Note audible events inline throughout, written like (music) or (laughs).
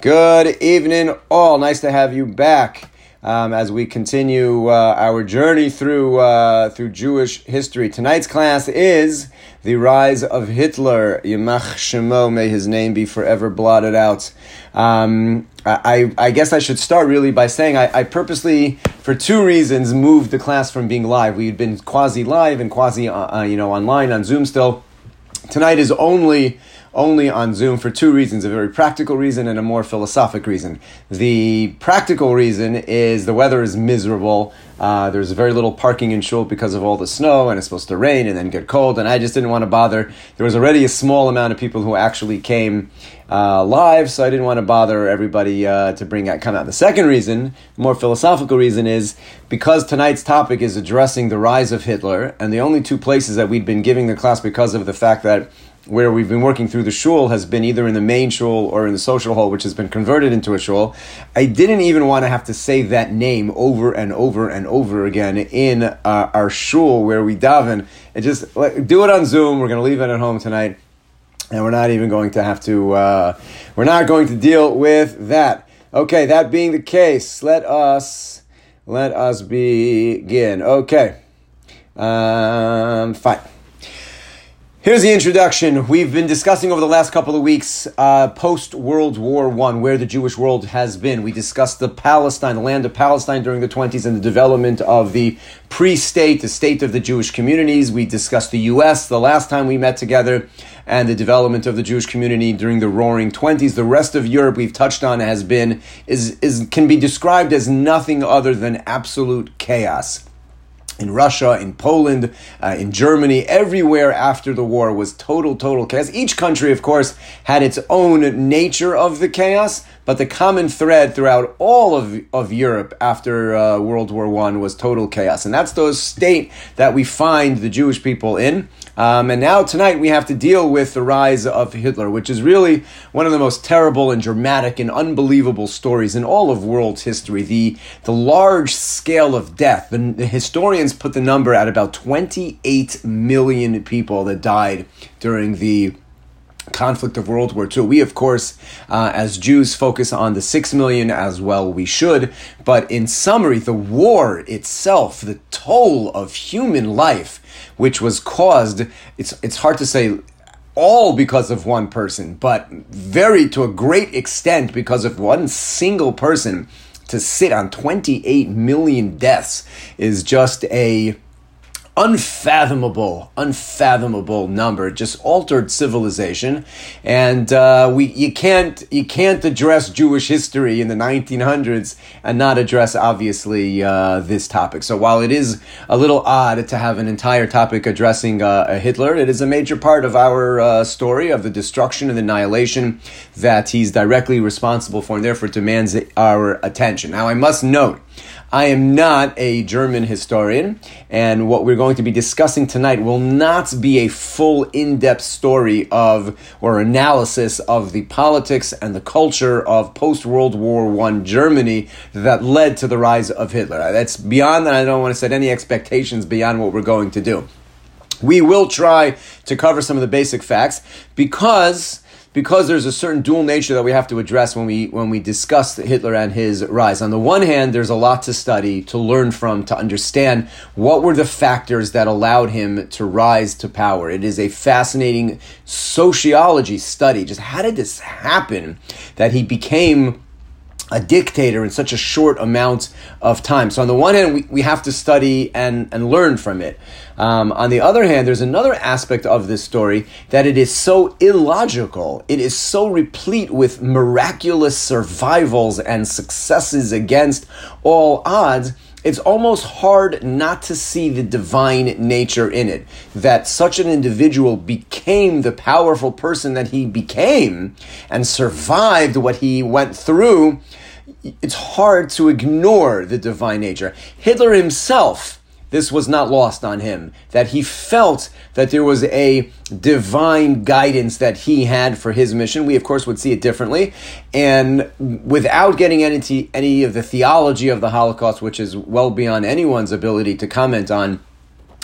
Good evening, all. Nice to have you back um, as we continue uh, our journey through uh, through Jewish history. Tonight's class is the rise of Hitler. Yimach Shemo, may his name be forever blotted out. Um, I, I, guess I should start really by saying I, I, purposely, for two reasons, moved the class from being live. We had been quasi live and quasi, uh, uh, you know, online on Zoom still. Tonight is only only on Zoom for two reasons a very practical reason and a more philosophic reason. The practical reason is the weather is miserable. Uh, there's very little parking in Shul because of all the snow, and it's supposed to rain and then get cold, and I just didn't want to bother. There was already a small amount of people who actually came uh, live, so I didn't want to bother everybody uh, to bring out, come out. The second reason, more philosophical reason, is because tonight's topic is addressing the rise of Hitler, and the only two places that we'd been giving the class because of the fact that where we've been working through the shul has been either in the main shul or in the social hall, which has been converted into a shul. I didn't even want to have to say that name over and over and over again in uh, our shul where we daven. And just do it on Zoom. We're going to leave it at home tonight, and we're not even going to have to. Uh, we're not going to deal with that. Okay, that being the case, let us let us begin. Okay, um, fine. Here's the introduction. We've been discussing over the last couple of weeks uh, post World War One, where the Jewish world has been. We discussed the Palestine, the land of Palestine during the 20s, and the development of the pre-state, the state of the Jewish communities. We discussed the U.S. the last time we met together, and the development of the Jewish community during the Roaring Twenties. The rest of Europe we've touched on has been is is can be described as nothing other than absolute chaos in Russia, in Poland, uh, in Germany, everywhere after the war was total, total chaos. Each country, of course, had its own nature of the chaos, but the common thread throughout all of, of Europe after uh, World War I was total chaos. And that's the state that we find the Jewish people in. Um, and now tonight we have to deal with the rise of Hitler, which is really one of the most terrible and dramatic and unbelievable stories in all of world history. The the large scale of death. The, the historians put the number at about 28 million people that died during the conflict of World War II. We, of course, uh, as Jews, focus on the six million as well. We should, but in summary, the war itself, the toll of human life, which was caused, it's it's hard to say all because of one person, but very to a great extent because of one single person. To sit on 28 million deaths is just a unfathomable, unfathomable number. Just altered civilization, and uh, we you can't you can't address Jewish history in the 1900s and not address obviously uh, this topic. So while it is a little odd to have an entire topic addressing uh, Hitler, it is a major part of our uh, story of the destruction and annihilation that he's directly responsible for, and therefore demands our attention. Now I must note. I am not a German historian, and what we're going to be discussing tonight will not be a full in depth story of or analysis of the politics and the culture of post World War I Germany that led to the rise of Hitler. That's beyond that. I don't want to set any expectations beyond what we're going to do. We will try to cover some of the basic facts because because there's a certain dual nature that we have to address when we when we discuss Hitler and his rise. On the one hand, there's a lot to study, to learn from, to understand what were the factors that allowed him to rise to power. It is a fascinating sociology study. Just how did this happen that he became a dictator in such a short amount of time. So on the one hand, we, we have to study and, and learn from it. Um, on the other hand, there's another aspect of this story that it is so illogical. It is so replete with miraculous survivals and successes against all odds it's almost hard not to see the divine nature in it. That such an individual became the powerful person that he became and survived what he went through. It's hard to ignore the divine nature. Hitler himself this was not lost on him. That he felt that there was a divine guidance that he had for his mission. We, of course, would see it differently. And without getting into any of the theology of the Holocaust, which is well beyond anyone's ability to comment on,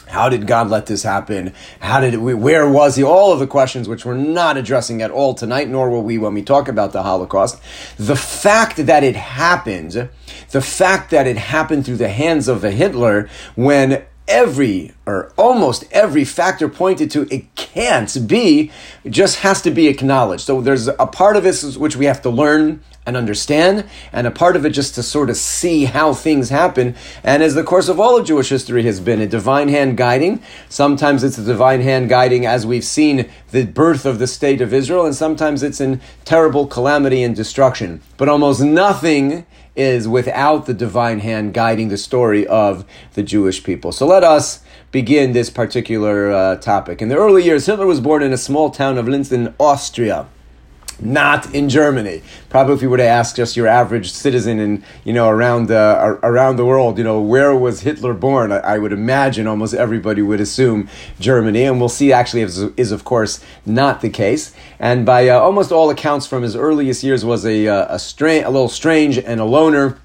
How did God let this happen? How did we, where was he? All of the questions which we're not addressing at all tonight, nor will we when we talk about the Holocaust. The fact that it happened, the fact that it happened through the hands of a Hitler when every or almost every factor pointed to it can't be just has to be acknowledged. So there's a part of this which we have to learn and understand, and a part of it just to sort of see how things happen. And as the course of all of Jewish history has been, a divine hand guiding. Sometimes it's a divine hand guiding, as we've seen the birth of the state of Israel, and sometimes it's in terrible calamity and destruction. But almost nothing is without the divine hand guiding the story of the Jewish people. So let us begin this particular uh, topic. In the early years, Hitler was born in a small town of Linz in Austria not in Germany. Probably, if you were to ask just your average citizen in you know around uh, around the world, you know where was Hitler born? I, I, would imagine almost everybody would assume Germany, and we'll see actually is, is of course not the case. And by uh, almost all accounts, from his earliest years, was a uh, a, stra- a little strange and a loner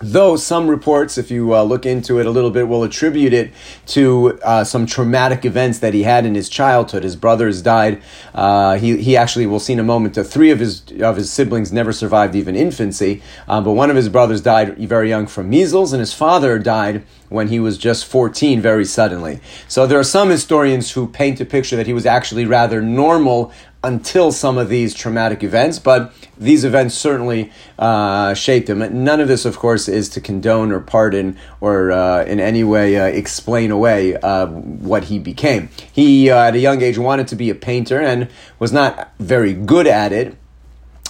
Though some reports, if you uh, look into it a little bit, will attribute it to uh, some traumatic events that he had in his childhood. His brothers died. Uh, he, he actually, we'll see in a moment, uh, three of his of his siblings never survived even infancy. Uh, but one of his brothers died very young from measles, and his father died when he was just 14 very suddenly. So there are some historians who paint a picture that he was actually rather normal until some of these traumatic events, but these events certainly uh, shaped him. None of this, of course, is to condone or pardon or uh, in any way uh, explain away uh, what he became. He, uh, at a young age, wanted to be a painter and was not very good at it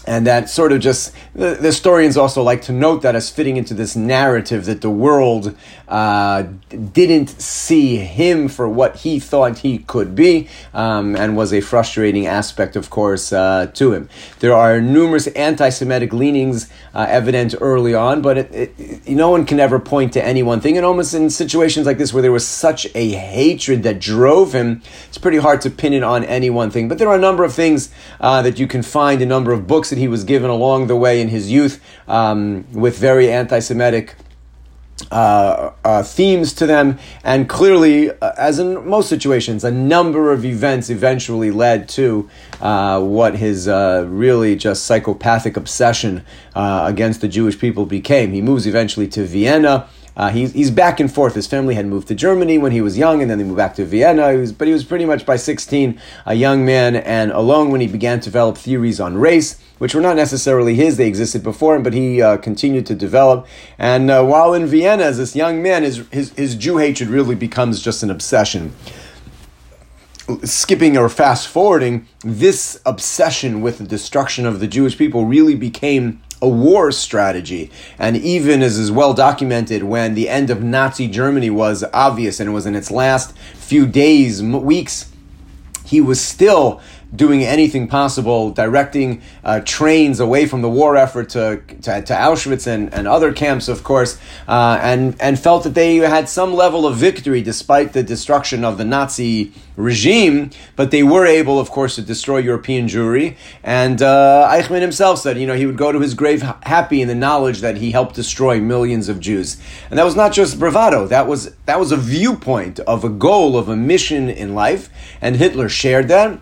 and that sort of just the, the, historians also like to note that as fitting into this narrative that the world uh, didn't see him for what he thought he could be, um, and was a frustrating aspect, of course, uh, to him. There are numerous anti-Semitic leanings uh, evident early on, but it, it, no one can ever point to any one thing. And almost in situations like this, where there was such a hatred that drove him, it's pretty hard to pin it on any one thing. But there are a number of things uh, that you can find, a number of books that he was given along the way in his youth um, with very anti Semitic. Uh, uh, themes to them, and clearly, uh, as in most situations, a number of events eventually led to uh, what his uh, really just psychopathic obsession uh, against the Jewish people became. He moves eventually to Vienna. Uh, he's, he's back and forth. His family had moved to Germany when he was young, and then they moved back to Vienna. He was, but he was pretty much by 16 a young man and alone when he began to develop theories on race, which were not necessarily his. They existed before him, but he uh, continued to develop. And uh, while in Vienna as this young man, his, his, his Jew hatred really becomes just an obsession skipping or fast forwarding, this obsession with the destruction of the Jewish people really became a war strategy. And even as is well documented, when the end of Nazi Germany was obvious and it was in its last few days, weeks, he was still doing anything possible, directing uh, trains away from the war effort to, to, to Auschwitz and, and other camps, of course, uh, and, and felt that they had some level of victory despite the destruction of the Nazi regime, but they were able, of course, to destroy European Jewry. And uh, Eichmann himself said, you know, he would go to his grave happy in the knowledge that he helped destroy millions of Jews. And that was not just bravado, that was, that was a viewpoint of a goal, of a mission in life, and Hitler shared that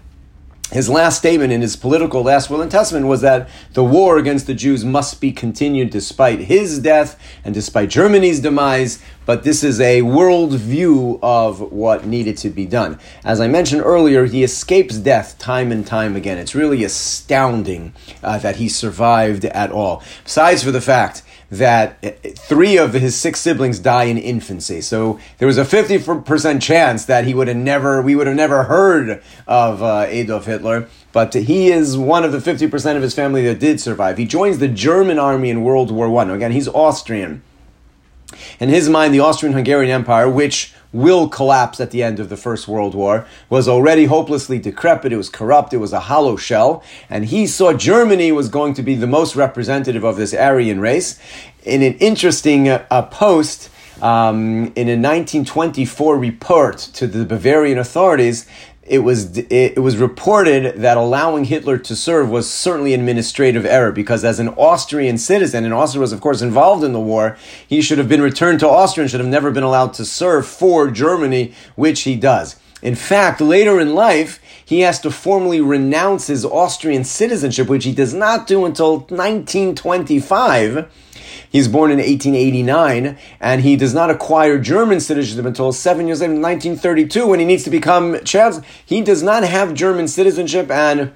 his last statement in his political last will and testament was that the war against the Jews must be continued despite his death and despite Germany's demise. But this is a world view of what needed to be done. As I mentioned earlier, he escapes death time and time again. It's really astounding uh, that he survived at all. Besides for the fact that three of his six siblings die in infancy. So there was a 50% chance that he would have never, we would have never heard of uh, Adolf Hitler. But he is one of the 50% of his family that did survive. He joins the German army in World War One. Again, he's Austrian. In his mind, the Austrian Hungarian Empire, which will collapse at the end of the First World War, was already hopelessly decrepit. It was corrupt. It was a hollow shell. And he saw Germany was going to be the most representative of this Aryan race. In an interesting uh, post, um, in a 1924 report to the Bavarian authorities, it was it was reported that allowing Hitler to serve was certainly administrative error because as an Austrian citizen, and Austria was of course involved in the war, he should have been returned to Austria and should have never been allowed to serve for Germany, which he does. In fact, later in life, he has to formally renounce his Austrian citizenship, which he does not do until 1925 He's born in 1889, and he does not acquire German citizenship until seven years later, in 1932, when he needs to become chancellor. He does not have German citizenship and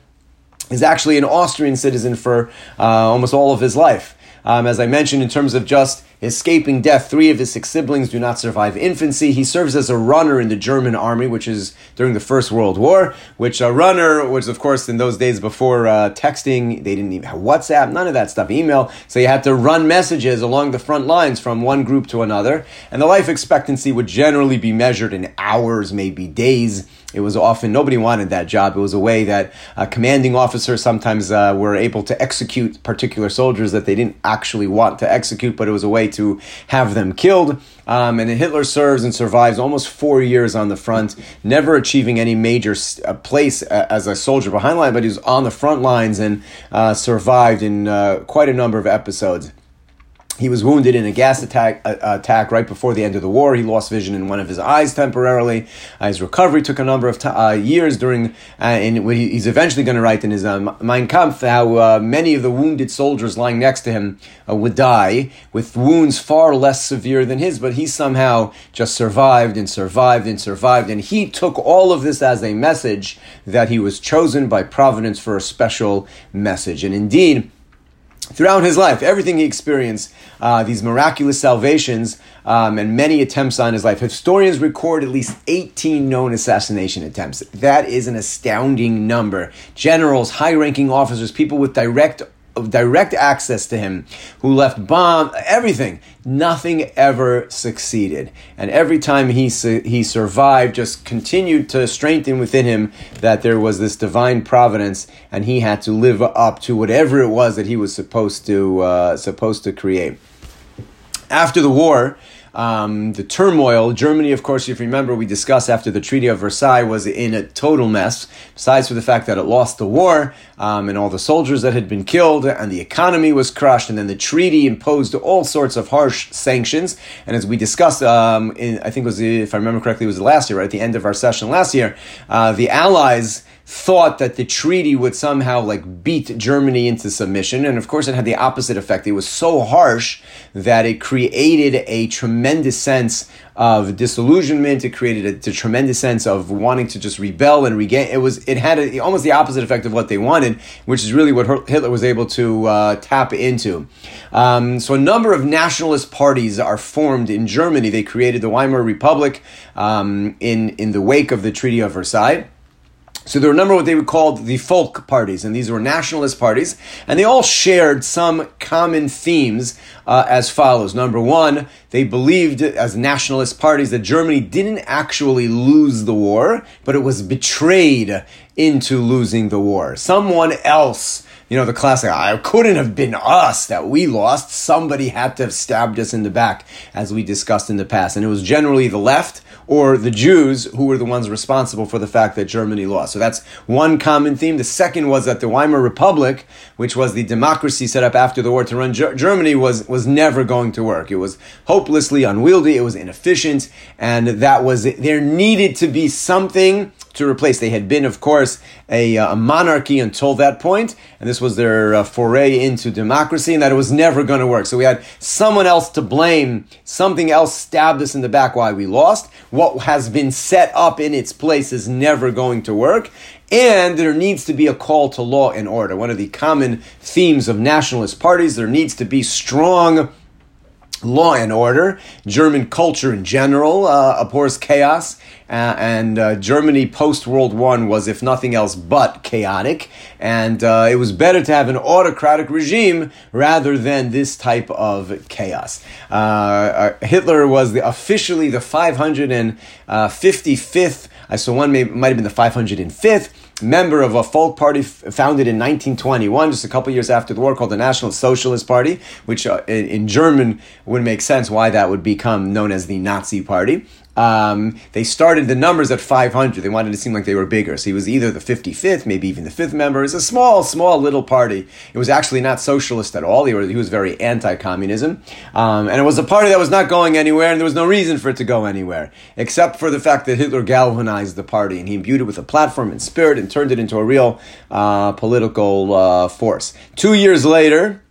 is actually an Austrian citizen for uh, almost all of his life. Um, as I mentioned, in terms of just escaping death, three of his six siblings do not survive infancy. He serves as a runner in the German army, which is during the First World War, which a runner was, of course, in those days before uh, texting, they didn't even have WhatsApp, none of that stuff, email. So you had to run messages along the front lines from one group to another. And the life expectancy would generally be measured in hours, maybe days. It was often, nobody wanted that job. It was a way that uh, commanding officers sometimes uh, were able to execute particular soldiers that they didn't actually want to execute, but it was a way to have them killed. Um, and Hitler serves and survives almost four years on the front, never achieving any major uh, place uh, as a soldier behind line, but he was on the front lines and uh, survived in uh, quite a number of episodes. He was wounded in a gas attack uh, attack right before the end of the war. He lost vision in one of his eyes temporarily. Uh, his recovery took a number of t- uh, years during, uh, and he's eventually going to write in his uh, Mein Kampf how uh, many of the wounded soldiers lying next to him would die with wounds far less severe than his, but he somehow just survived and survived and survived. And he took all of this as a message that he was chosen by providence for a special message. And indeed, throughout his life, everything he experienced, uh, these miraculous salvations, um, and many attempts on his life. Historians record at least 18 known assassination attempts. That is an astounding number. Generals, high ranking officers, people with direct direct access to him, who left bomb, everything. Nothing ever succeeded, and every time he su- he survived, just continued to strengthen within him that there was this divine providence, and he had to live up to whatever it was that he was supposed to uh, supposed to create. After the war, um, the turmoil. Germany, of course, if you remember, we discussed after the Treaty of Versailles was in a total mess. Besides for the fact that it lost the war um, and all the soldiers that had been killed, and the economy was crushed, and then the treaty imposed all sorts of harsh sanctions. And as we discussed, um, in, I think it was if I remember correctly, it was last year, right at the end of our session last year, uh, the Allies thought that the treaty would somehow like beat Germany into submission. And of course, it had the opposite effect. It was so harsh that it created a tremendous sense of disillusionment. It created a, a tremendous sense of wanting to just rebel and regain. It was, it had a, almost the opposite effect of what they wanted, which is really what Hitler was able to uh, tap into. Um, so a number of nationalist parties are formed in Germany. They created the Weimar Republic um, in, in the wake of the Treaty of Versailles. So there were a number of what they would call the folk parties, and these were nationalist parties, and they all shared some common themes uh, as follows. Number one, they believed as nationalist parties that Germany didn't actually lose the war, but it was betrayed into losing the war. Someone else you know, the classic, I couldn't have been us that we lost. Somebody had to have stabbed us in the back, as we discussed in the past. And it was generally the left or the Jews who were the ones responsible for the fact that Germany lost. So that's one common theme. The second was that the Weimar Republic, which was the democracy set up after the war to run Germany, was, was never going to work. It was hopelessly unwieldy, it was inefficient, and that was, there needed to be something to replace. They had been, of course, a, uh, a monarchy until that point, and this was their uh, foray into democracy, and that it was never going to work. So we had someone else to blame. Something else stabbed us in the back why we lost. What has been set up in its place is never going to work. And there needs to be a call to law and order. One of the common themes of nationalist parties, there needs to be strong law and order. German culture in general uh, abhors chaos, uh, and uh, Germany post World War One was, if nothing else, but chaotic. And uh, it was better to have an autocratic regime rather than this type of chaos. Uh, uh, Hitler was the, officially the 555th. I saw one may, might have been the 505th member of a folk party founded in 1921, just a couple years after the war, called the National Socialist Party, which uh, in, German would make sense why that would become known as the Nazi Party. Um, they started the numbers at 500. They wanted to seem like they were bigger. So he was either the 55th, maybe even the fifth member. It was a small, small little party. It was actually not socialist at all. He, were, he was very anti-communism. Um, and it was a party that was not going anywhere, and there was no reason for it to go anywhere, except for the fact that Hitler galvanized the party, and he imbued it with a platform and spirit and turned it into a real uh, political uh, force. Two years later,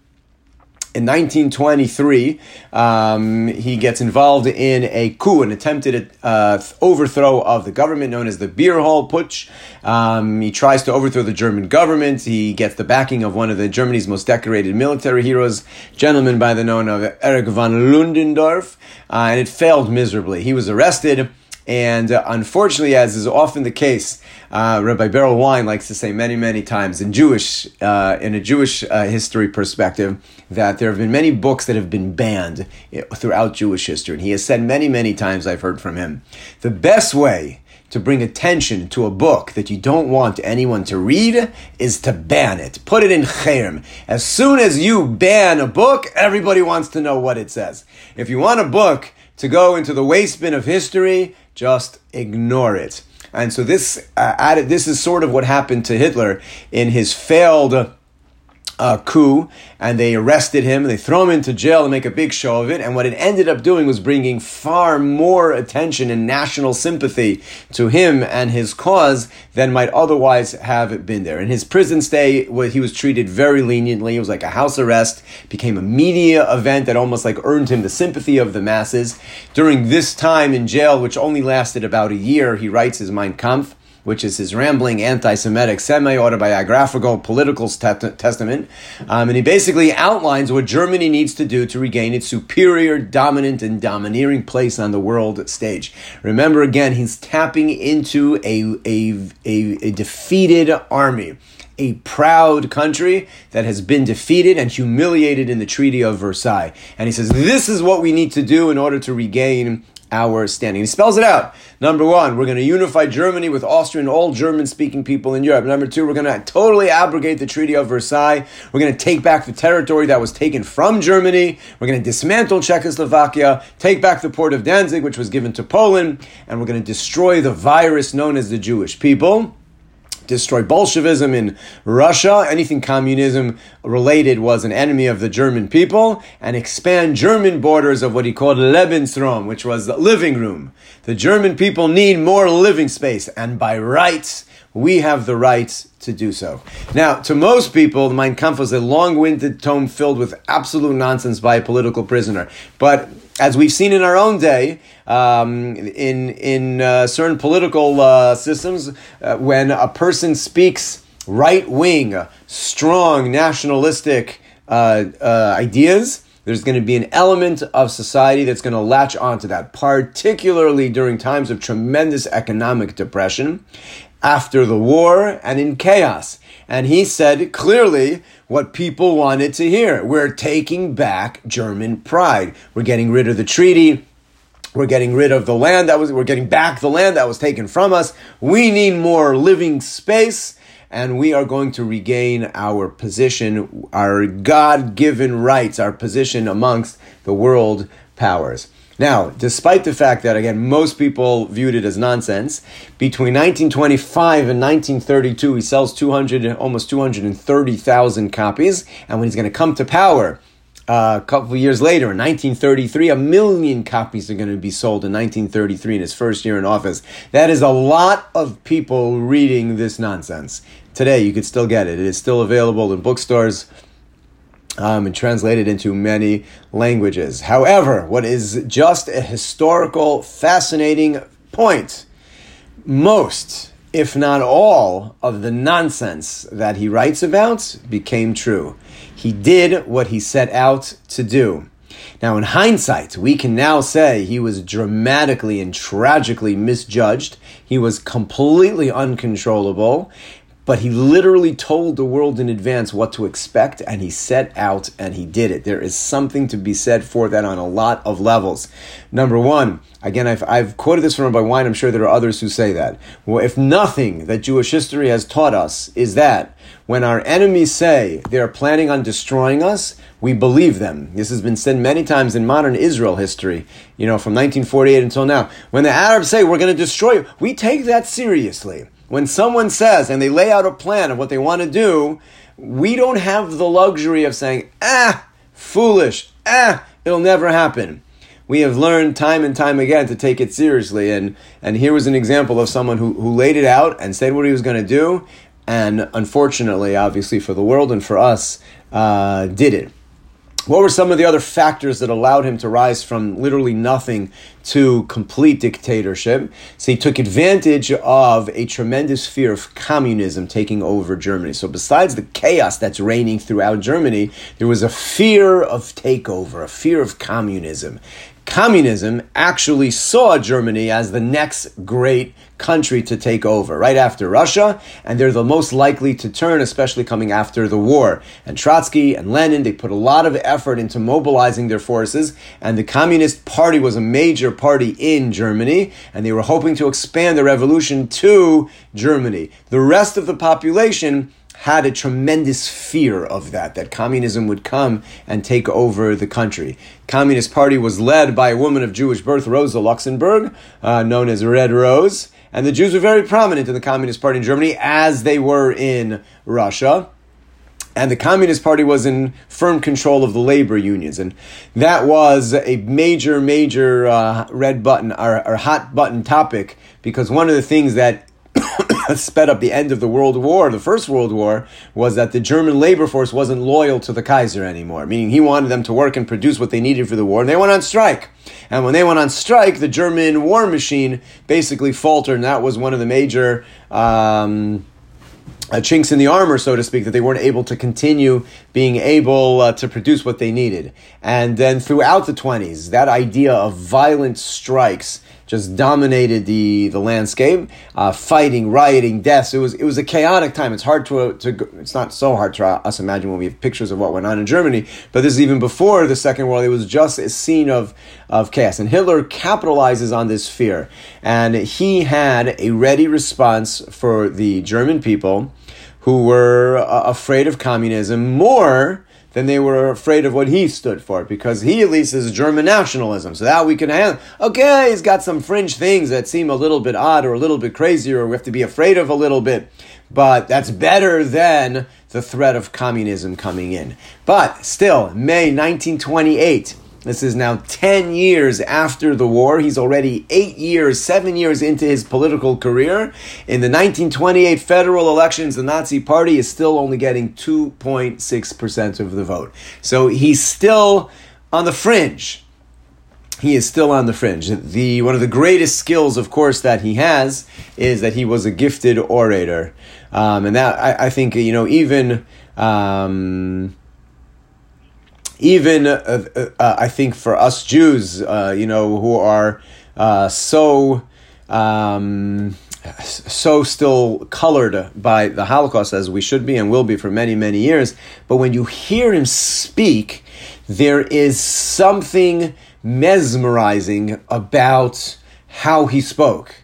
in 1923, um, he gets involved in a coup, an attempted uh, overthrow of the government known as the Beer Hall Putsch. Um, he tries to overthrow the German government. He gets the backing of one of the Germany's most decorated military heroes, gentleman by the name of Erich von Ludendorff, uh, and it failed miserably. He was arrested. And uh, unfortunately, as is often the case, uh, Rabbi Berel Wein likes to say many, many times in Jewish, uh, in a Jewish uh, history perspective, that there have been many books that have been banned eh, throughout Jewish history. And he has said many, many times, I've heard from him, the best way to bring attention to a book that you don't want anyone to read is to ban it. Put it in cherem. As soon as you ban a book, everybody wants to know what it says. If you want a book to go into the waste bin of history, just ignore it. And so this uh, added, this is sort of what happened to Hitler in his failed uh, coup and they arrested him they throw him into jail and make a big show of it. And what it ended up doing was bringing far more attention and national sympathy to him and his cause than might otherwise have been there. In his prison stay, where he was treated very leniently. It was like a house arrest, became a media event that almost like earned him the sympathy of the masses. During this time in jail, which only lasted about a year, he writes his Mein Kampf which is his rambling anti-Semitic, semi-autobiographical political testament, um, and he basically outlines what Germany needs to do to regain its superior, dominant, and domineering place on the world stage. Remember, again, he's tapping into a, a, a, a defeated army a proud country that has been defeated and humiliated in the Treaty of Versailles. And he says, This is what we need to do in order to regain our standing. He spells it out. Number one, we're going to unify Germany with Austria and all German speaking people in Europe. Number two, we're going to totally abrogate the Treaty of Versailles. We're going to take back the territory that was taken from Germany. We're going to dismantle Czechoslovakia, take back the port of Danzig, which was given to Poland, and we're going to destroy the virus known as the Jewish people destroy Bolshevism in Russia. Anything communism related was an enemy of the German people, and expand German borders of what he called Lebensraum, which was the living room. The German people need more living space, and by rights, we have the right to do so. Now, to most people, the Mein Kampf was a long-winded tome filled with absolute nonsense by a political prisoner. But as we've seen in our own day, um, in in uh, certain political uh, systems, uh, when a person speaks right wing, strong nationalistic uh, uh, ideas, there's going to be an element of society that's going to latch onto that, particularly during times of tremendous economic depression, after the war, and in chaos. And he said clearly what people wanted to hear. We're taking back German pride. We're getting rid of the treaty. We're getting rid of the land that was, we're getting back the land that was taken from us. We need more living space and we are going to regain our position, our God given rights, our position amongst the world powers. Now, despite the fact that, again, most people viewed it as nonsense, between 1925 and 1932, he sells 200, almost 230,000 copies. And when he's going to come to power, uh, a couple of years later, in 1933, a million copies are going to be sold in 1933 in his first year in office. That is a lot of people reading this nonsense. Today, you could still get it. It is still available in bookstores um, and translated into many languages. However, what is just a historical, fascinating point, most, if not all, of the nonsense that he writes about became true. He did what he set out to do. Now, in hindsight, we can now say he was dramatically and tragically misjudged. He was completely uncontrollable. But he literally told the world in advance what to expect and he set out and he did it. There is something to be said for that on a lot of levels. Number one, again, I've, I've quoted this from Rabbi Wein, I'm sure there are others who say that. Well, if nothing that Jewish history has taught us is that when our enemies say they are planning on destroying us, we believe them. This has been said many times in modern Israel history, you know, from 1948 until now. When the Arabs say we're going to destroy you, we take that seriously when someone says and they lay out a plan of what they want to do, we don't have the luxury of saying, ah, foolish, ah, it'll never happen. We have learned time and time again to take it seriously. And, and here was an example of someone who, who laid it out and said what he was going to do. And unfortunately, obviously, for the world and for us, uh, did it. What were some of the other factors that allowed him to rise from literally nothing to complete dictatorship? So he took advantage of a tremendous fear of communism taking over Germany. So besides the chaos that's reigning throughout Germany, there was a fear of takeover, a fear of communism communism actually saw Germany as the next great country to take over, right after Russia, and they're the most likely to turn, especially coming after the war. And Trotsky and Lenin, they put a lot of effort into mobilizing their forces, and the Communist Party was a major party in Germany, and they were hoping to expand the revolution to Germany. The rest of the population had a tremendous fear of that, that communism would come and take over the country. Communist Party was led by a woman of Jewish birth, Rosa Luxemburg, uh, known as Red Rose, and the Jews were very prominent in the Communist Party in Germany, as they were in Russia. And the Communist Party was in firm control of the labor unions. And that was a major, major uh, red button or, or hot button topic because one of the things that (laughs) sped up the end of the World War, the First World War, was that the German labor force wasn't loyal to the Kaiser anymore, meaning he wanted them to work and produce what they needed for the war, and they went on strike. And when they went on strike, the German war machine basically faltered, and that was one of the major. Um, uh, chinks in the armor, so to speak, that they weren't able to continue being able uh, to produce what they needed. And then throughout the 20s, that idea of violent strikes just dominated the the landscape, uh, fighting, rioting, deaths. It was it was a chaotic time. It's hard to to it's not so hard to us imagine when we have pictures of what went on in Germany. But this is even before the Second World. It was just a scene of of chaos, and Hitler capitalizes on this fear, and he had a ready response for the German people who were uh, afraid of communism more then they were afraid of what he stood for because he at least is German nationalism. So that we can handle. Okay, he's got some fringe things that seem a little bit odd or a little bit crazy or we have to be afraid of a little bit. But that's better than the threat of communism coming in. But still, May 1928. This is now 10 years after the war. He's already eight years, seven years into his political career. In the 1928 federal elections, the Nazi Party is still only getting 2.6% of the vote. So he's still on the fringe. He is still on the fringe. The, one of the greatest skills, of course, that he has is that he was a gifted orator. Um, and that, I, I, think, you know, even. Um, even uh, uh, uh, I think for us Jews, uh, you know, who are uh, so um, so still colored by the Holocaust as we should be and will be for many many years, but when you hear him speak, there is something mesmerizing about how he spoke.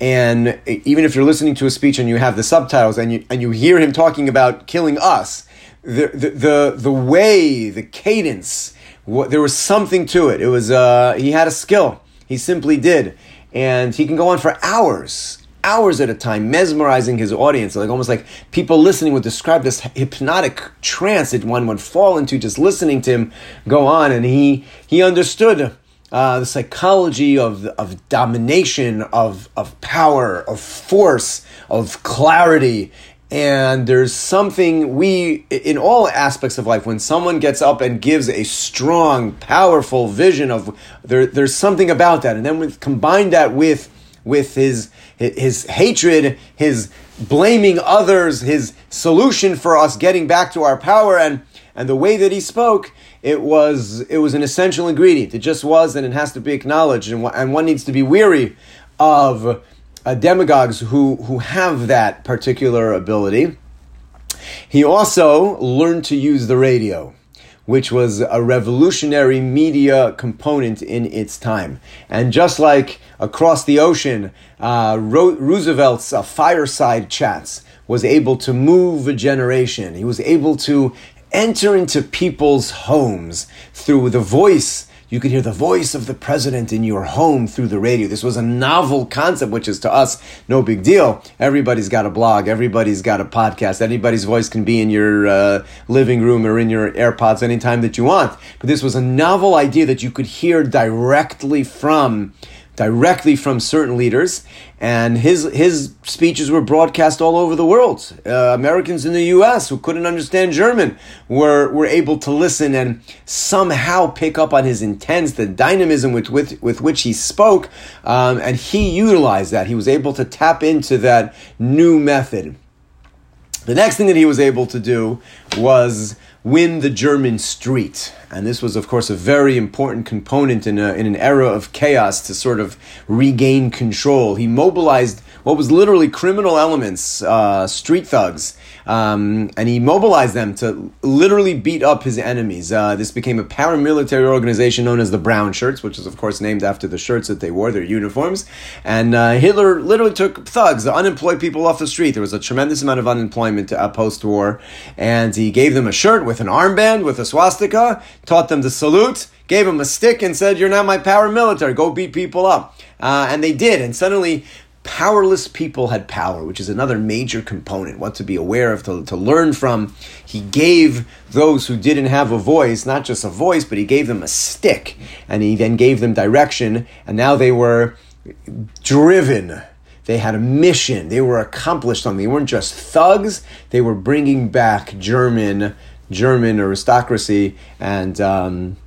And even if you're listening to a speech and you have the subtitles and you and you hear him talking about killing us, the, the, the, way, the cadence, what, there was something to it. It was, uh, he had a skill. He simply did. And he can go on for hours, hours at a time, mesmerizing his audience. Like almost like people listening would describe this hypnotic trance that one would fall into just listening to him go on. And he, he understood uh, the psychology of, of domination, of, of power, of force, of clarity, and there's something we, in all aspects of life, when someone gets up and gives a strong, powerful vision of, there, there's something about that. And then we combine that with, with his, his hatred, his blaming others, his solution for us getting back to our power, and, and the way that he spoke, it was, it was an essential ingredient. It just was, and it has to be acknowledged. And, and one needs to be weary of uh, demagogues who, who have that particular ability. He also learned to use the radio which was a revolutionary media component in its time. And just like across the ocean, uh, Ro- Roosevelt's uh, fireside chats was able to move a generation. He was able to enter into people's homes through the voice you could hear the voice of the president in your home through the radio. This was a novel concept, which is to us no big deal. Everybody's got a blog, everybody's got a podcast, anybody's voice can be in your uh, living room or in your AirPods anytime that you want. But this was a novel idea that you could hear directly from directly from certain leaders, and his his speeches were broadcast all over the world. Uh, Americans in the U.S. who couldn't understand German were were able to listen and somehow pick up on his intents, the dynamism with with, with which he spoke, um, and he utilized that. He was able to tap into that new method. The next thing that he was able to do was win the German street. And this was, of course, a very important component in, a, in an era of chaos to sort of regain control. He mobilized what was literally criminal elements, uh, street thugs, um, and he mobilized them to literally beat up his enemies. Uh, this became a paramilitary organization known as the Brown Shirts, which is, of course, named after the shirts that they wore, their uniforms. And uh, Hitler literally took thugs, the unemployed people off the street. There was a tremendous amount of unemployment uh, post war, and he gave them a shirt with an armband with a swastika, taught them to salute gave them a stick and said, You're not my paramilitary, go beat people up. Uh, and they did. And suddenly, powerless people had power, which is another major component, what to be aware of, to, to learn from. He gave those who didn't have a voice, not just a voice, but he gave them a stick, and he then gave them direction, and now they were driven. They had a mission. They were accomplished something. They weren't just thugs. They were bringing back German, German aristocracy and um,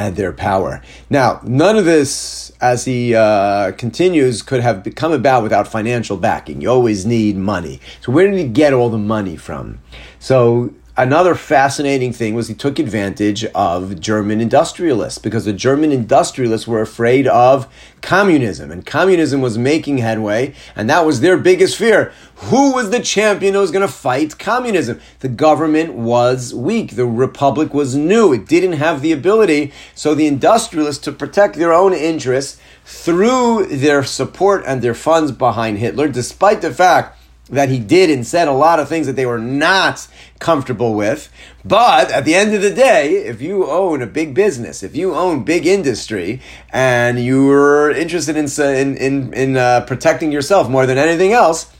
and their power. Now, none of this, as he uh, continues, could have come about without financial backing. You always need money. So, where did he get all the money from? So, another fascinating thing was he took advantage of German industrialists because the German industrialists were afraid of communism and communism was making headway and that was their biggest fear. Who was the champion who was going to fight communism? The government was weak. The republic was new. It didn't have the ability. So the industrialists to protect their own interests through their support and their funds behind Hitler, despite the fact that he did and said a lot of things that they were not comfortable with. But at the end of the day, if you own a big business, if you own big industry, and you're interested in in in, in uh, protecting yourself more than anything else,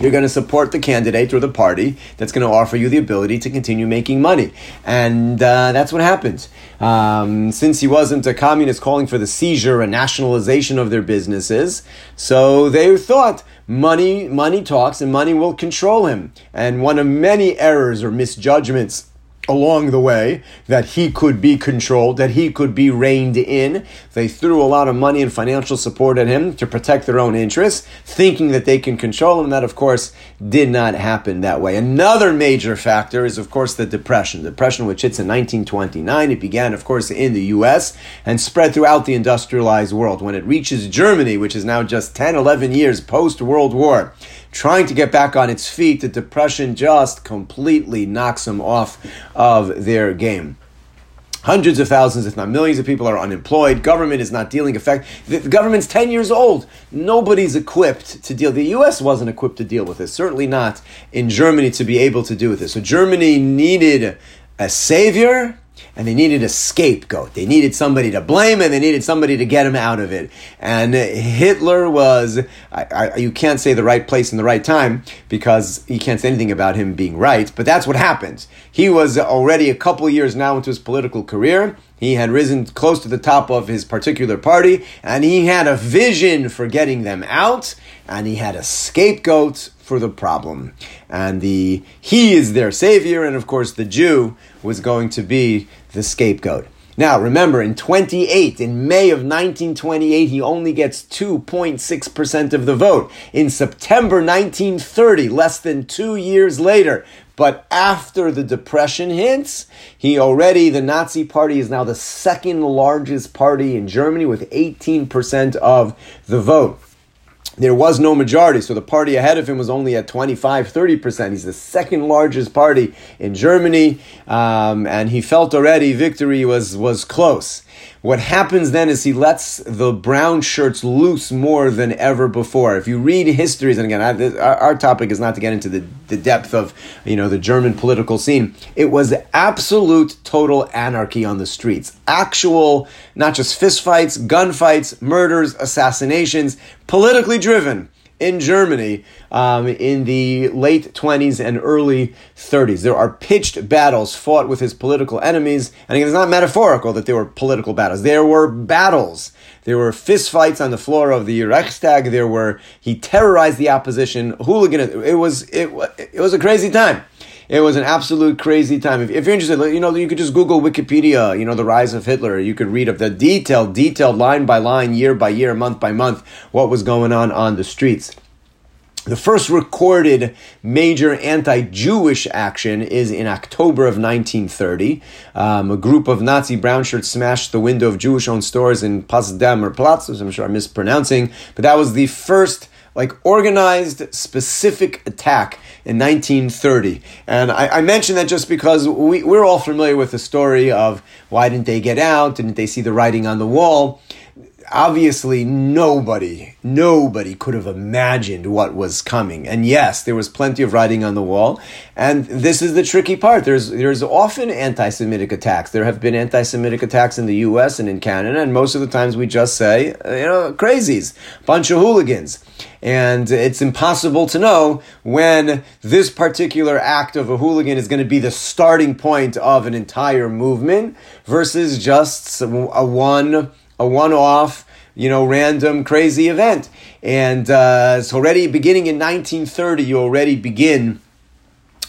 you're going to support the candidate or the party that's going to offer you the ability to continue making money. And uh, that's what happened. Um, since he wasn't a communist calling for the seizure and nationalization of their businesses, so they thought money, money talks and money will control him. And one of many errors or misjudgments along the way that he could be controlled, that he could be reined in. They threw a lot of money and financial support at him to protect their own interests, thinking that they can control him. That, of course, did not happen that way. Another major factor is, of course, the Depression. The Depression, which hits in 1929, it began, of course, in the U.S. and spread throughout the industrialized world. When it reaches Germany, which is now just 10, 11 years post World War, trying to get back on its feet, the depression just completely knocks them off of their game. Hundreds of thousands, if not millions, of people are unemployed. Government is not dealing effect. The, government's ten years old. Nobody's equipped to deal. The U.S. wasn't equipped to deal with this. Certainly not in Germany to be able to do with this. So Germany needed a savior and they needed a scapegoat. They needed somebody to blame and they needed somebody to get him out of it. And Hitler was, I, I, you can't say the right place in the right time because you can't say anything about him being right, but that's what happened. He was already a couple years now into his political career. He had risen close to the top of his particular party and he had a vision for getting them out and he had a scapegoat for the problem. And the he is their savior, and of course the Jew was going to be the scapegoat. Now, remember, in 28, in May of 1928, he only gets 2.6% of the vote. In September 1930, less than two years later, but after the Depression hits, he already, the Nazi Party is now the second largest party in Germany with 18% of the vote. There was no majority, so the party ahead of him was only at 25, 30%. He's the second largest party in Germany, um, and he felt already victory was, was close. What happens then is he lets the brown shirts loose more than ever before. If you read histories, and again, I, our, our, topic is not to get into the, the depth of you know the German political scene. It was absolute total anarchy on the streets. Actual, not just fistfights, gunfights, murders, assassinations, politically driven in Germany um, in the late 20s and early 30s. There are pitched battles fought with his political enemies, and it's not metaphorical that there were political battles. There were battles. There were fistfights on the floor of the Reichstag. There were he terrorized the opposition, hooligan. It was it, it was a crazy time. It was an absolute crazy time. If, if, you're interested, you know, you could just Google Wikipedia, you know, the rise of Hitler. You could read of the detailed, detailed line by line, year by year, month by month, what was going on on the streets. The first recorded major anti Jewish action is in October of 1930. Um, a group of Nazi brown shirts smashed the window of Jewish owned stores in Potsdamer Platz, I'm sure I'm mispronouncing, but that was the first like organized specific attack in 1930. And I, I mention that just because we, we're all familiar with the story of why didn't they get out? Didn't they see the writing on the wall? Obviously nobody, nobody could have imagined what was coming. And yes, there was plenty of writing on the wall. And this is the tricky part. There's there's often anti-Semitic attacks. There have been anti-Semitic attacks in the U.S. and in Canada, and most of the times we just say, you know, crazies, bunch of hooligans. And it's impossible to know when this particular act of a hooligan is going to be the starting point of an entire movement versus just a one a one-off, you know, random crazy event. And uh, so already beginning in 1930, you already begin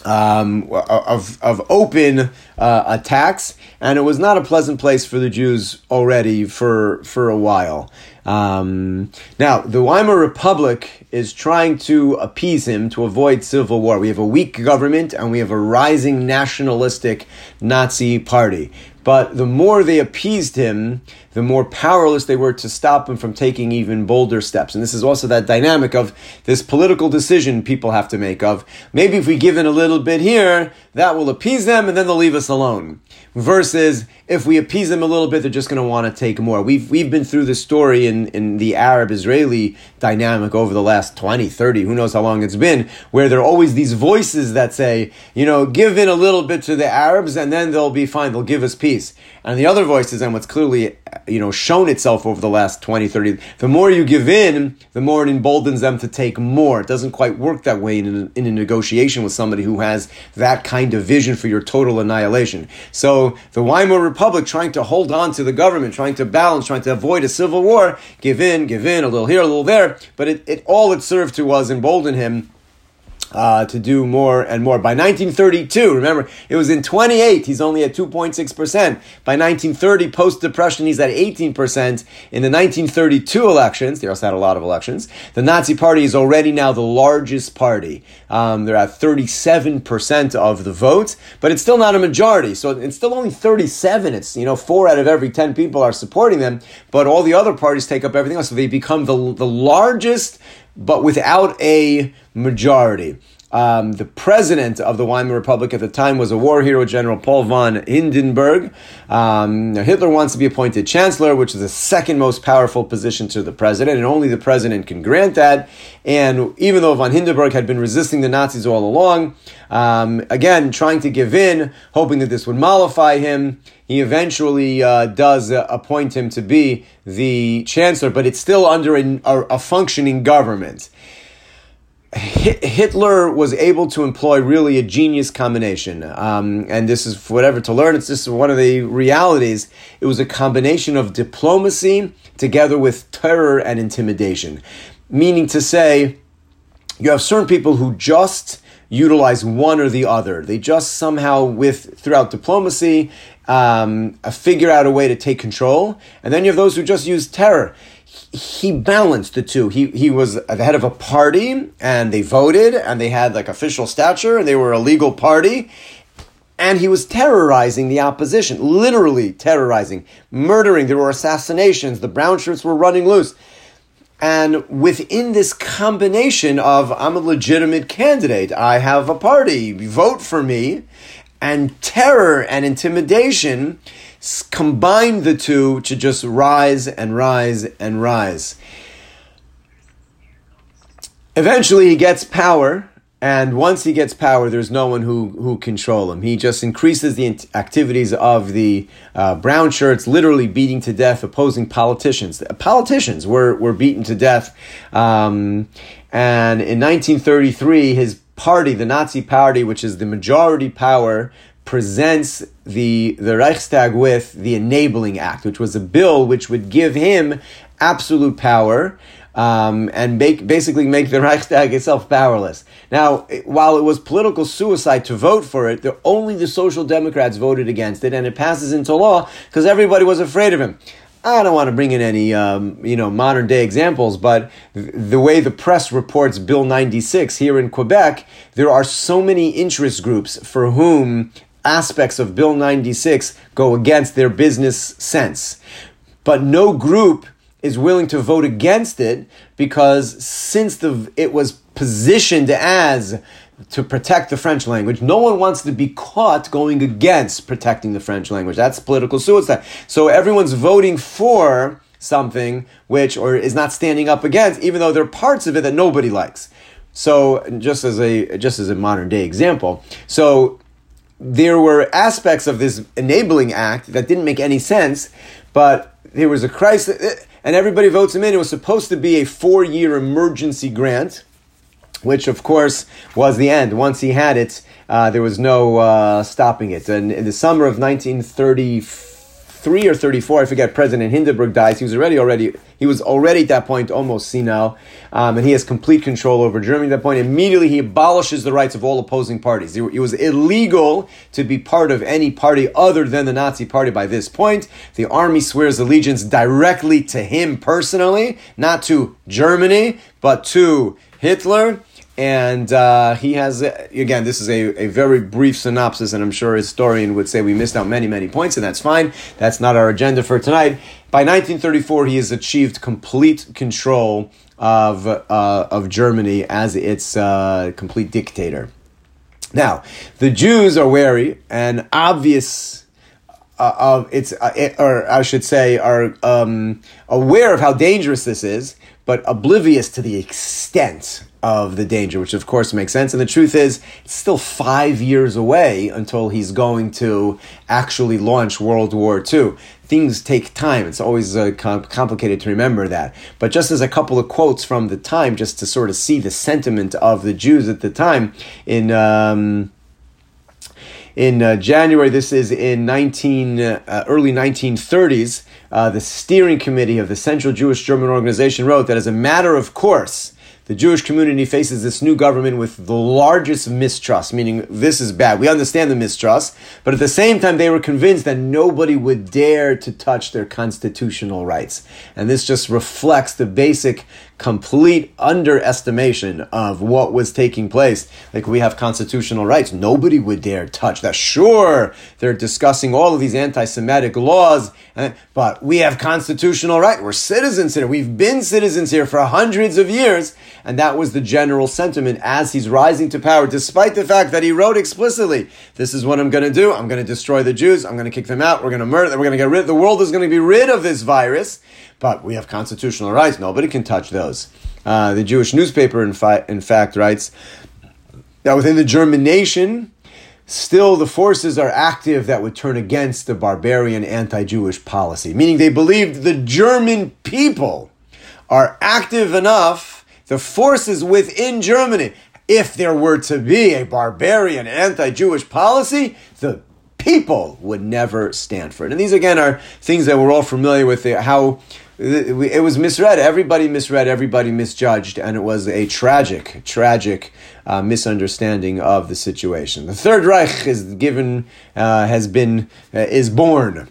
um, of, of open uh, attacks, and it was not a pleasant place for the Jews already for, for a while. Um, now, the Weimar Republic is trying to appease him to avoid civil war. We have a weak government and we have a rising nationalistic Nazi party. But the more they appeased him, the more powerless they were to stop him from taking even bolder steps. And this is also that dynamic of this political decision people have to make of maybe if we give in a little bit here, that will appease them and then they'll leave us alone. Versus if we appease them a little bit, they're just going to want to take more. We've, we've been through this story in, in the Arab Israeli dynamic over the last 20, 30, who knows how long it's been, where there are always these voices that say, you know, give in a little bit to the Arabs and then they'll be fine, they'll give us peace. And the other voices, and what's clearly, you know, shown itself over the last 20, 30, the more you give in, the more it emboldens them to take more. It doesn't quite work that way in a, in a negotiation with somebody who has that kind of vision for your total annihilation. So the Weimar Republic trying to hold on to the government, trying to balance, trying to avoid a civil war, give in, give in, a little here, a little there, but it, it all it served to was embolden him uh, to do more and more. By 1932, remember, it was in 28, he's only at 2.6%. By 1930, post Depression, he's at 18%. In the 1932 elections, they also had a lot of elections, the Nazi Party is already now the largest party. Um, they're at 37% of the votes, but it's still not a majority. So it's still only 37. It's, you know, four out of every 10 people are supporting them, but all the other parties take up everything else. So they become the, the largest but without a majority. Um, the president of the Weimar Republic at the time was a war hero, General Paul von Hindenburg. Um, Hitler wants to be appointed chancellor, which is the second most powerful position to the president, and only the president can grant that. And even though von Hindenburg had been resisting the Nazis all along, um, again, trying to give in, hoping that this would mollify him, he eventually uh, does uh, appoint him to be the chancellor, but it's still under a, a functioning government. Hitler was able to employ really a genius combination. Um, and this is whatever to learn. It's just one of the realities. It was a combination of diplomacy together with terror and intimidation. Meaning to say, you have certain people who just utilize one or the other. They just somehow, with throughout diplomacy, um, figure out a way to take control. And then you have those who just use terror he balanced the two. He he was the head of a party, and they voted, and they had like official stature, and they were a legal party, and he was terrorizing the opposition, literally terrorizing, murdering. There were assassinations. The brown shirts were running loose. And within this combination of I'm a legitimate candidate, I have a party, vote for me, and terror and intimidation combine the two to just rise and rise and rise. Eventually, he gets power, and once he gets power, there's no one who, who control him. He just increases the activities of the uh, brown shirts, literally beating to death opposing politicians. Politicians were, were beaten to death. Um, and in 1933, his party, the Nazi party, which is the majority power, presents the, the Reichstag with the Enabling Act, which was a bill which would give him absolute power um, and make, basically make the (laughs) Reichstag itself powerless. Now, while it was political suicide to vote for it, the, only the Social Democrats voted against it, and it passes into law because everybody was afraid of him. I don't want to bring in any, um, you know, modern day examples, but the way the press reports Bill 96 here in Quebec, there are so many interest groups for whom aspects of Bill 96 go against their business sense. But no group is willing to vote against it because since the it was positioned as to protect the French language, no one wants to be caught going against protecting the French language. That's political suicide. So everyone's voting for something which or is not standing up against, even though there are parts of it that nobody likes. So just as a just as a modern day example, so there were aspects of this enabling act that didn't make any sense, but there was a crisis and everybody votes him in. It was supposed to be a four year emergency grant, which of course was the end. Once he had it, uh, there was no uh, stopping it. And in the summer of 1934, three or 34, I forget, President Hindenburg dies. He was already, already, he was already at that point almost senile, um, and he has complete control over Germany at that point. Immediately, he abolishes the rights of all opposing parties. It was illegal to be part of any party other than the Nazi party by this point. The army swears allegiance directly to him personally, not to Germany, but to Hitler and uh, he has again this is a, a very brief synopsis and i'm sure a historian would say we missed out many many points and that's fine. That's not our agenda for tonight. By 1934 he has achieved complete control of, uh, of germany as its uh, complete dictator. Now the jews are wary and obvious uh, of its, uh, or I should say, are um, aware of how dangerous this is, but oblivious to the extent of the danger, which of course makes sense. And the truth is, it's still five years away until he's going to actually launch World War II. Things take time. It's always uh, com- complicated to remember that. But just as a couple of quotes from the time, just to sort of see the sentiment of the Jews at the time, in um, in uh, January, this is in 19, uh, early 1930s, uh, the steering committee of the Central Jewish German Organization wrote that as a matter of course, the Jewish community faces this new government with the largest mistrust, meaning this is bad. We understand the mistrust, but at the same time, they were convinced that nobody would dare to touch their constitutional rights. And this just reflects the basic complete underestimation of what was taking place. Like we have constitutional rights. Nobody would dare touch that. Sure, they're discussing all of these anti-Semitic laws, eh, but we have constitutional rights. We're citizens here. We've been citizens here for hundreds of years. And that was the general sentiment as he's rising to power, despite the fact that he wrote explicitly, this is what I'm going to do. I'm going to destroy the Jews. I'm going to kick them out. We're going to murder them. We're going to get rid, the world is going to be rid of this virus. But we have constitutional rights. Nobody can touch those. Uh, the Jewish newspaper, in, fi- in fact, writes that within the German nation, still the forces are active that would turn against the barbarian anti Jewish policy, meaning they believed the German people are active enough, the forces within Germany. If there were to be a barbarian anti Jewish policy, the people would never stand for it. And these, again, are things that we're all familiar with, how it was misread. Everybody misread. Everybody misjudged, and it was a tragic, tragic uh, misunderstanding of the situation. The Third Reich is given, uh, has been, uh, is born.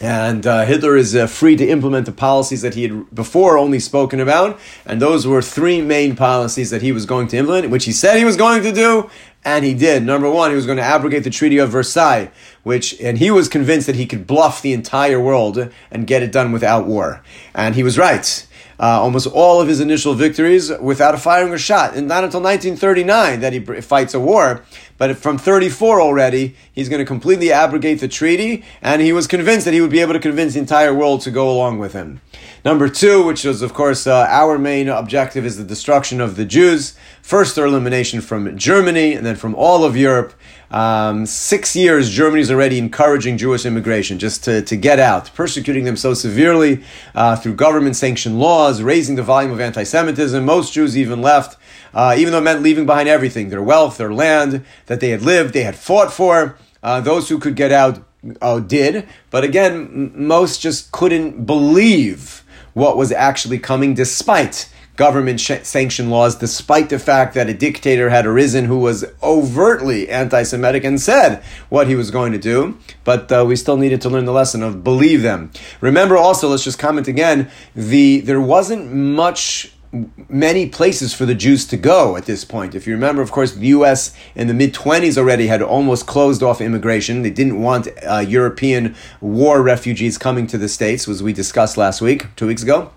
And uh, Hitler is uh, free to implement the policies that he had before only spoken about. And those were three main policies that he was going to implement, which he said he was going to do, and he did. Number one, he was going to abrogate the Treaty of Versailles, which, and he was convinced that he could bluff the entire world and get it done without war. And he was right. Uh, almost all of his initial victories without a firing a shot. And not until 1939 that he fights a war. But from 34 already, he's going to completely abrogate the treaty, and he was convinced that he would be able to convince the entire world to go along with him. Number two, which is, of course, uh, our main objective, is the destruction of the Jews. First, their elimination from Germany, and then from all of Europe. Um, six years, Germany is already encouraging Jewish immigration just to, to get out, persecuting them so severely uh, through government sanctioned laws, raising the volume of anti Semitism. Most Jews even left uh, even though it meant leaving behind everything their wealth, their land that they had lived, they had fought for. Uh, those who could get out uh, did. But again, most just couldn't believe what was actually coming despite government sh- sanctioned laws, despite the fact that a dictator had arisen who was overtly anti Semitic and said what he was going to do. But uh, we still needed to learn the lesson of believe them. Remember also, let's just comment again, the there wasn't much many places for the Jews to go at this point. If you remember, of course, the U.S. in the mid 20s already had almost closed off immigration. They didn't want uh, European war refugees coming to the States, as we discussed last week, two weeks ago.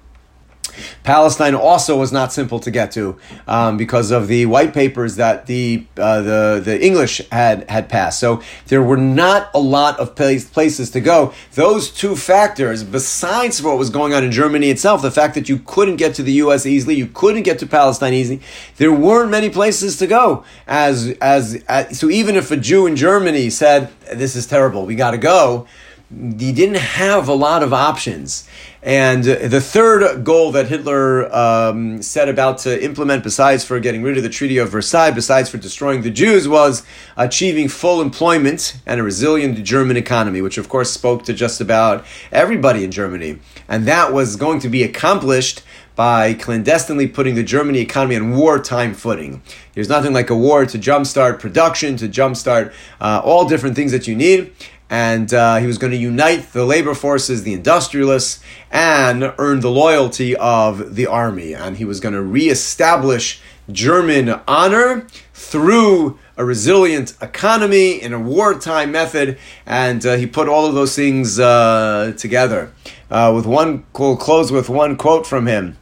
Palestine also was not simple to get to um, because of the white papers that the uh, the the English had had passed. So there were not a lot of place, places to go. Those two factors, besides what was going on in Germany itself, the fact that you couldn't get to the U.S. easily, you couldn't get to Palestine easily, there weren't many places to go. As as, as so, even if a Jew in Germany said, "This is terrible, we got to go." he didn't have a lot of options. And the third goal that Hitler um, set about to implement, besides for getting rid of the Treaty of Versailles, besides for destroying the Jews, was achieving full employment and a resilient German economy, which of course spoke to just about everybody in Germany. And that was going to be accomplished by clandestinely putting the Germany economy on wartime footing. There's nothing like a war to jumpstart production, to jumpstart uh, all different things that you need and uh, he was going to unite the labor forces, the industrialists, and earn the loyalty of the army. And he was going to reestablish German honor through a resilient economy in a wartime method, and uh, he put all of those things uh, together. Uh, with one, we'll close with one quote from him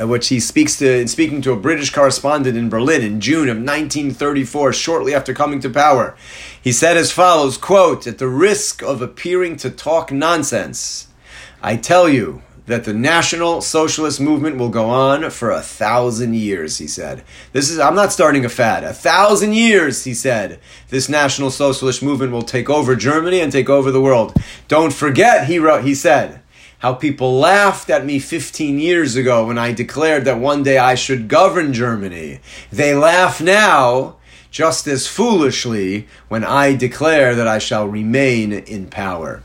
which he speaks to in speaking to a British correspondent in Berlin in June of 1934, shortly after coming to power. He said as follows, quote, at the risk of appearing to talk nonsense, I tell you that the National Socialist movement will go on for a thousand years, he said. This is I'm not starting a fad. A thousand years, he said. This National Socialist movement will take over Germany and take over the world. Don't forget, he wrote he said how people laughed at me 15 years ago when I declared that one day I should govern Germany. They laugh now just as foolishly when I declare that I shall remain in power.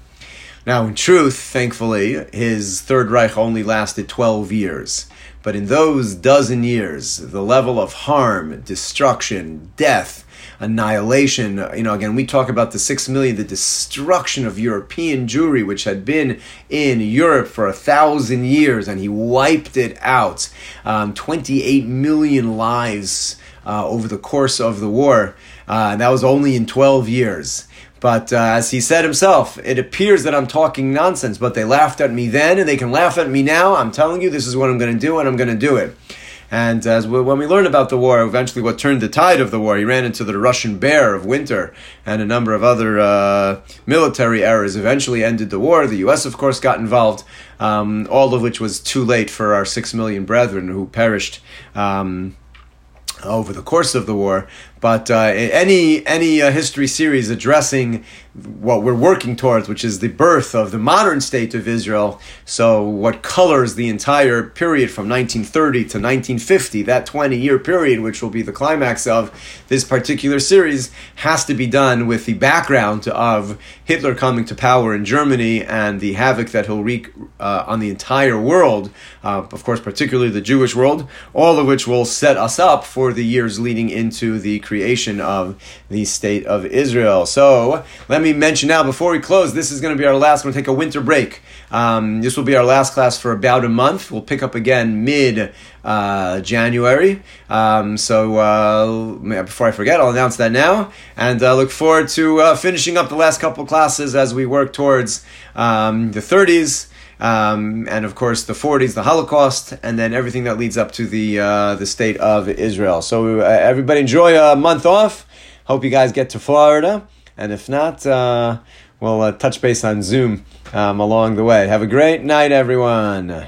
Now, in truth, thankfully, his Third Reich only lasted 12 years. But in those dozen years, the level of harm, destruction, death, annihilation. You know, again, we talk about the six million, the destruction of European Jewry, which had been in Europe for a thousand years, and he wiped it out. Um, 28 million lives uh, over the course of the war. Uh, that was only in 12 years. But uh, as he said himself, it appears that I'm talking nonsense, but they laughed at me then and they can laugh at me now. I'm telling you, this is what I'm going to do and I'm going to do it. And as we, when we learn about the war, eventually what turned the tide of the war, he ran into the Russian bear of winter and a number of other uh, military errors eventually ended the war. The U.S., of course, got involved, um, all of which was too late for our six million brethren who perished. Um, over the course of the war, but uh, any any uh, history series addressing what we're working towards, which is the birth of the modern state of Israel. So, what colors the entire period from 1930 to 1950, that 20 year period, which will be the climax of this particular series, has to be done with the background of Hitler coming to power in Germany and the havoc that he'll wreak uh, on the entire world, uh, of course, particularly the Jewish world, all of which will set us up for the years leading into the creation of the state of Israel. So let me mention now before we close, this is going to be our last. We're going to take a winter break. Um, this will be our last class for about a month. We'll pick up again mid uh, January. Um, so uh, before I forget, I'll announce that now, and uh, look forward to uh, finishing up the last couple classes as we work towards um, the 30s. Um, and of course the 40s, the Holocaust, and then everything that leads up to the uh, the state of Israel. So uh, everybody enjoy a month off. Hope you guys get to Florida, and if not, we'll touch base on Zoom um, along the way. Have a great night, everyone.